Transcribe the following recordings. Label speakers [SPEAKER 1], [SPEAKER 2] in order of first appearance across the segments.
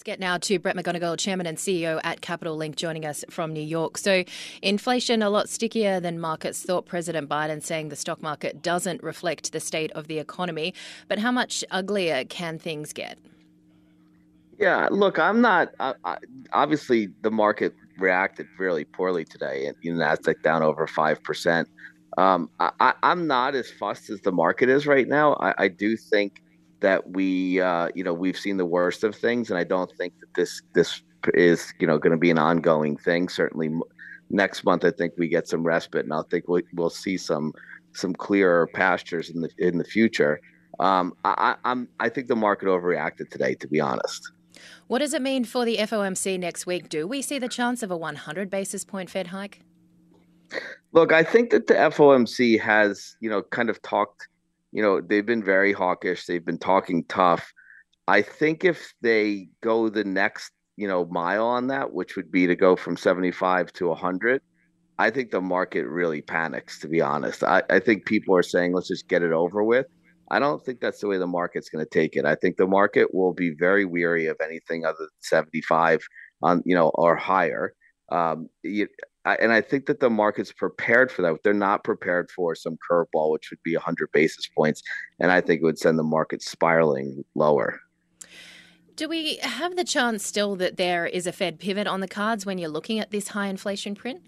[SPEAKER 1] Let's get now to Brett McGonegal, Chairman and CEO at Capital Link, joining us from New York. So, inflation a lot stickier than markets thought. President Biden saying the stock market doesn't reflect the state of the economy. But how much uglier can things get?
[SPEAKER 2] Yeah, look, I'm not. I, I, obviously, the market reacted really poorly today, and you know, Nasdaq down over five percent. Um, I, am not as fussed as the market is right now. I, I do think that we uh, you know we've seen the worst of things, and I don't think that this this is you know going to be an ongoing thing. Certainly, next month I think we get some respite, and I think we'll, we'll see some some clearer pastures in the in the future. Um, I, I'm I think the market overreacted today, to be honest.
[SPEAKER 1] What does it mean for the FOMC next week? Do we see the chance of a 100 basis point Fed hike?
[SPEAKER 2] Look, I think that the FOMC has, you know, kind of talked you know, they've been very hawkish. They've been talking tough. I think if they go the next, you know, mile on that, which would be to go from 75 to 100, I think the market really panics, to be honest. I, I think people are saying, let's just get it over with. I don't think that's the way the market's going to take it. I think the market will be very weary of anything other than 75 on, you know, or higher. Um, you, and I think that the market's prepared for that. They're not prepared for some curveball, which would be 100 basis points, and I think it would send the market spiraling lower.
[SPEAKER 1] Do we have the chance still that there is a Fed pivot on the cards when you're looking at this high inflation print?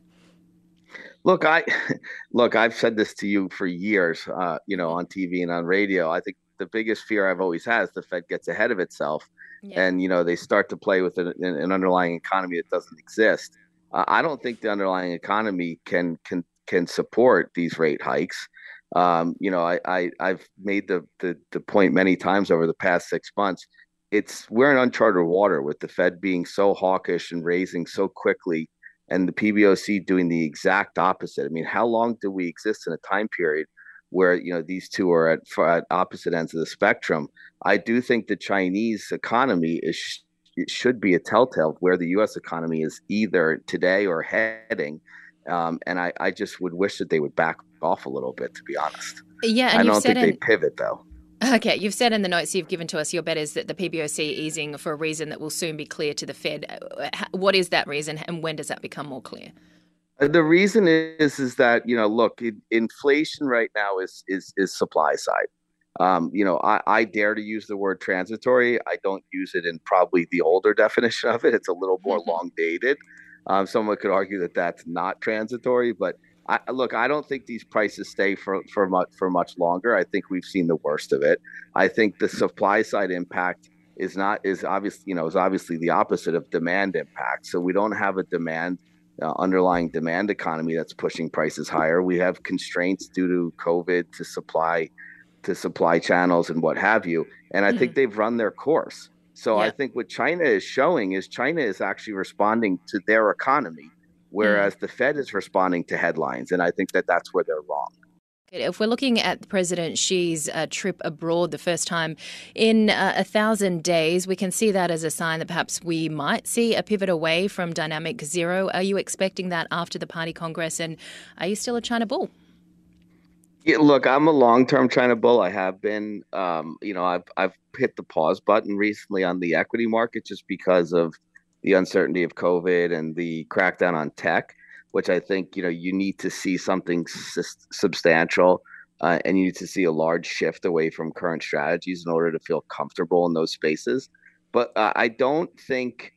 [SPEAKER 2] Look, I look. I've said this to you for years. Uh, you know, on TV and on radio. I think the biggest fear I've always had is the Fed gets ahead of itself, yeah. and you know they start to play with an, an underlying economy that doesn't exist uh, I don't think the underlying economy can can can support these rate hikes. Um, you know, I, I I've made the, the the point many times over the past six months. It's we're in uncharted water with the Fed being so hawkish and raising so quickly, and the PBOC doing the exact opposite. I mean, how long do we exist in a time period where you know these two are at, at opposite ends of the spectrum? I do think the Chinese economy is it should be a telltale of where the U.S. economy is either today or heading. Um, and I, I just would wish that they would back off a little bit, to be honest.
[SPEAKER 1] Yeah,
[SPEAKER 2] I don't think in, they pivot though.
[SPEAKER 1] Okay, you've said in the notes you've given to us your bet is that the PBOC easing for a reason that will soon be clear to the Fed. What is that reason, and when does that become more clear?
[SPEAKER 2] Uh, the reason is is that you know, look, inflation right now is is is supply side. Um, you know, I, I, dare to use the word transitory. I don't use it in probably the older definition of it. It's a little more mm-hmm. long dated. Um, someone could argue that that's not transitory, but I, look, I don't think these prices stay for for much for much longer. I think we've seen the worst of it. I think the supply side impact is not is obviously you know is obviously the opposite of demand impact. So we don't have a demand uh, underlying demand economy that's pushing prices higher. We have constraints due to COVID to supply to supply channels and what have you. And I mm-hmm. think they've run their course. So yeah. I think what China is showing is China is actually responding to their economy, whereas mm-hmm. the Fed is responding to headlines. And I think that that's where they're wrong.
[SPEAKER 1] If we're looking at President Xi's uh, trip abroad the first time in uh, a thousand days, we can see that as a sign that perhaps we might see a pivot away from dynamic zero. Are you expecting that after the party congress? And are you still a China bull?
[SPEAKER 2] Yeah, look, I'm a long-term China bull. I have been. Um, you know, I've I've hit the pause button recently on the equity market just because of the uncertainty of COVID and the crackdown on tech, which I think you know you need to see something substantial, uh, and you need to see a large shift away from current strategies in order to feel comfortable in those spaces. But uh, I don't think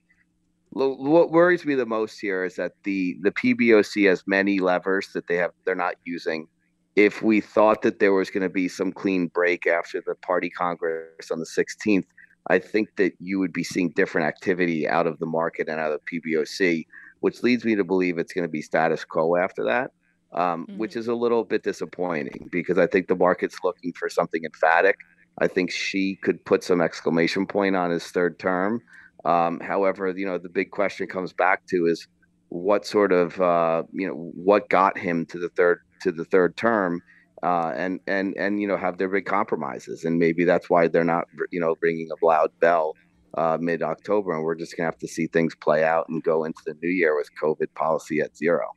[SPEAKER 2] what worries me the most here is that the the PBOC has many levers that they have they're not using if we thought that there was going to be some clean break after the party congress on the 16th I think that you would be seeing different activity out of the market and out of PBOC, which leads me to believe it's going to be status quo after that, um, mm-hmm. which is a little bit disappointing because I think the market's looking for something emphatic. I think Xi could put some exclamation point on his third term. Um, however, you know, the big question comes back to is what sort of uh, you know what got him to the third to the third term uh, and and and you know have their big compromises, and maybe that's why they're not you know ringing a loud bell uh, mid October, and we're just gonna have to see things play out and go into the new year with COVID policy at zero.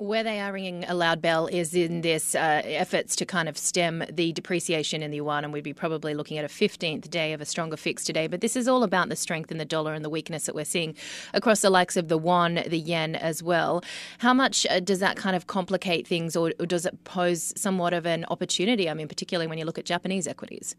[SPEAKER 1] Where they are ringing a loud bell is in this uh, efforts to kind of stem the depreciation in the yuan, and we'd be probably looking at a 15th day of a stronger fix today. But this is all about the strength in the dollar and the weakness that we're seeing across the likes of the won, the yen as well. How much uh, does that kind of complicate things, or, or does it pose somewhat of an opportunity? I mean, particularly when you look at Japanese equities.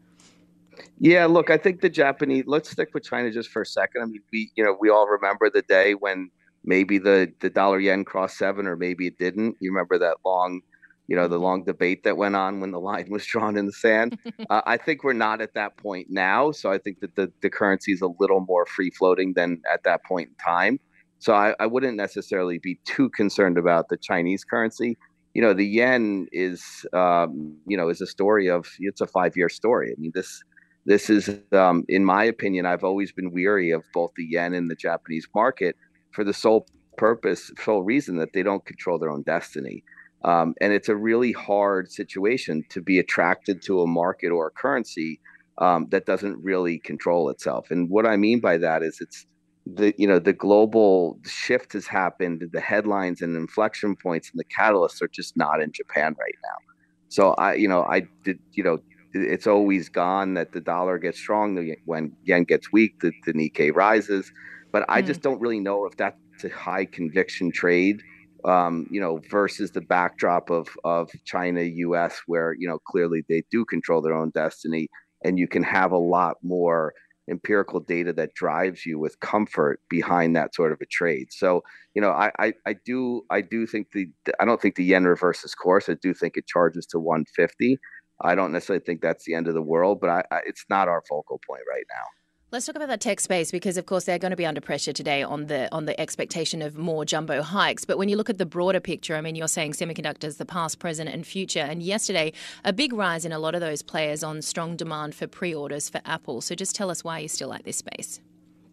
[SPEAKER 2] Yeah, look, I think the Japanese. Let's stick with China just for a second. I mean, we, you know, we all remember the day when maybe the the dollar yen crossed seven or maybe it didn't. You remember that long you know the mm-hmm. long debate that went on when the line was drawn in the sand? Uh, i think we're not at that point now so i think that the, the currency is a little more free floating than at that point in time. So I, I wouldn't necessarily be too concerned about the chinese currency. You know the yen is um, you know is a story of it's a five year story. I mean this this is um, in my opinion i've always been weary of both the yen and the japanese market for the sole purpose, sole reason that they don't control their own destiny. Um, and it's a really hard situation to be attracted to a market or a currency um, that doesn't really control itself. And what I mean by that is it's the you know the global shift has happened. The headlines and inflection points and the catalysts are just not in Japan right now. So I you know I did you know it's always gone that the dollar gets strong when yen gets weak the, the Nikkei rises but I mm. just don't really know if that's a high conviction trade, um, you know, versus the backdrop of of China, U.S., where you know clearly they do control their own destiny, and you can have a lot more empirical data that drives you with comfort behind that sort of a trade. So, you know, I, I, I do I do think the I don't think the yen reverses course. I do think it charges to 150. I don't necessarily think that's the end of the world, but I, I, it's not our focal point right now.
[SPEAKER 1] Let's talk about that tech space because, of course, they're going to be under pressure today on the on the expectation of more jumbo hikes. But when you look at the broader picture, I mean, you're saying semiconductors, the past, present, and future. And yesterday, a big rise in a lot of those players on strong demand for pre-orders for Apple. So just tell us why you still like this space.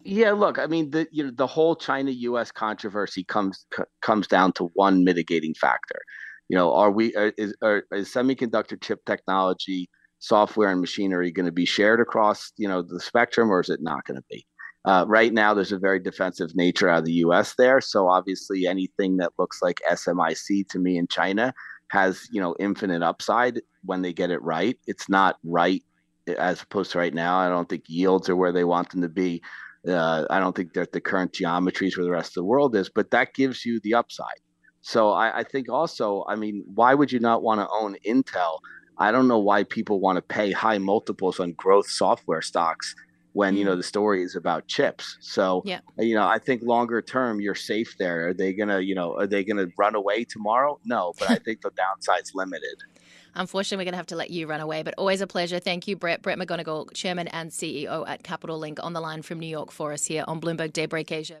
[SPEAKER 2] Yeah, look, I mean, the you know the whole China-U.S. controversy comes c- comes down to one mitigating factor. You know, are we are, is, are, is semiconductor chip technology software and machinery going to be shared across you know the spectrum or is it not going to be? Uh, right now there's a very defensive nature out of the us there so obviously anything that looks like SMIC to me in china has you know infinite upside when they get it right. It's not right as opposed to right now. I don't think yields are where they want them to be. Uh, i don't think that the current geometries where the rest of the world is but that gives you the upside so I, I think also i mean why would you not want to own intel I don't know why people want to pay high multiples on growth software stocks when you know mm. the story is about chips. So yeah. you know, I think longer term you're safe there. Are they gonna, you know, are they gonna run away tomorrow? No, but I think the downside's limited.
[SPEAKER 1] Unfortunately, we're going to have to let you run away, but always a pleasure. Thank you, Brett. Brett McGonegal, Chairman and CEO at Capital Link, on the line from New York for us here on Bloomberg Daybreak Asia.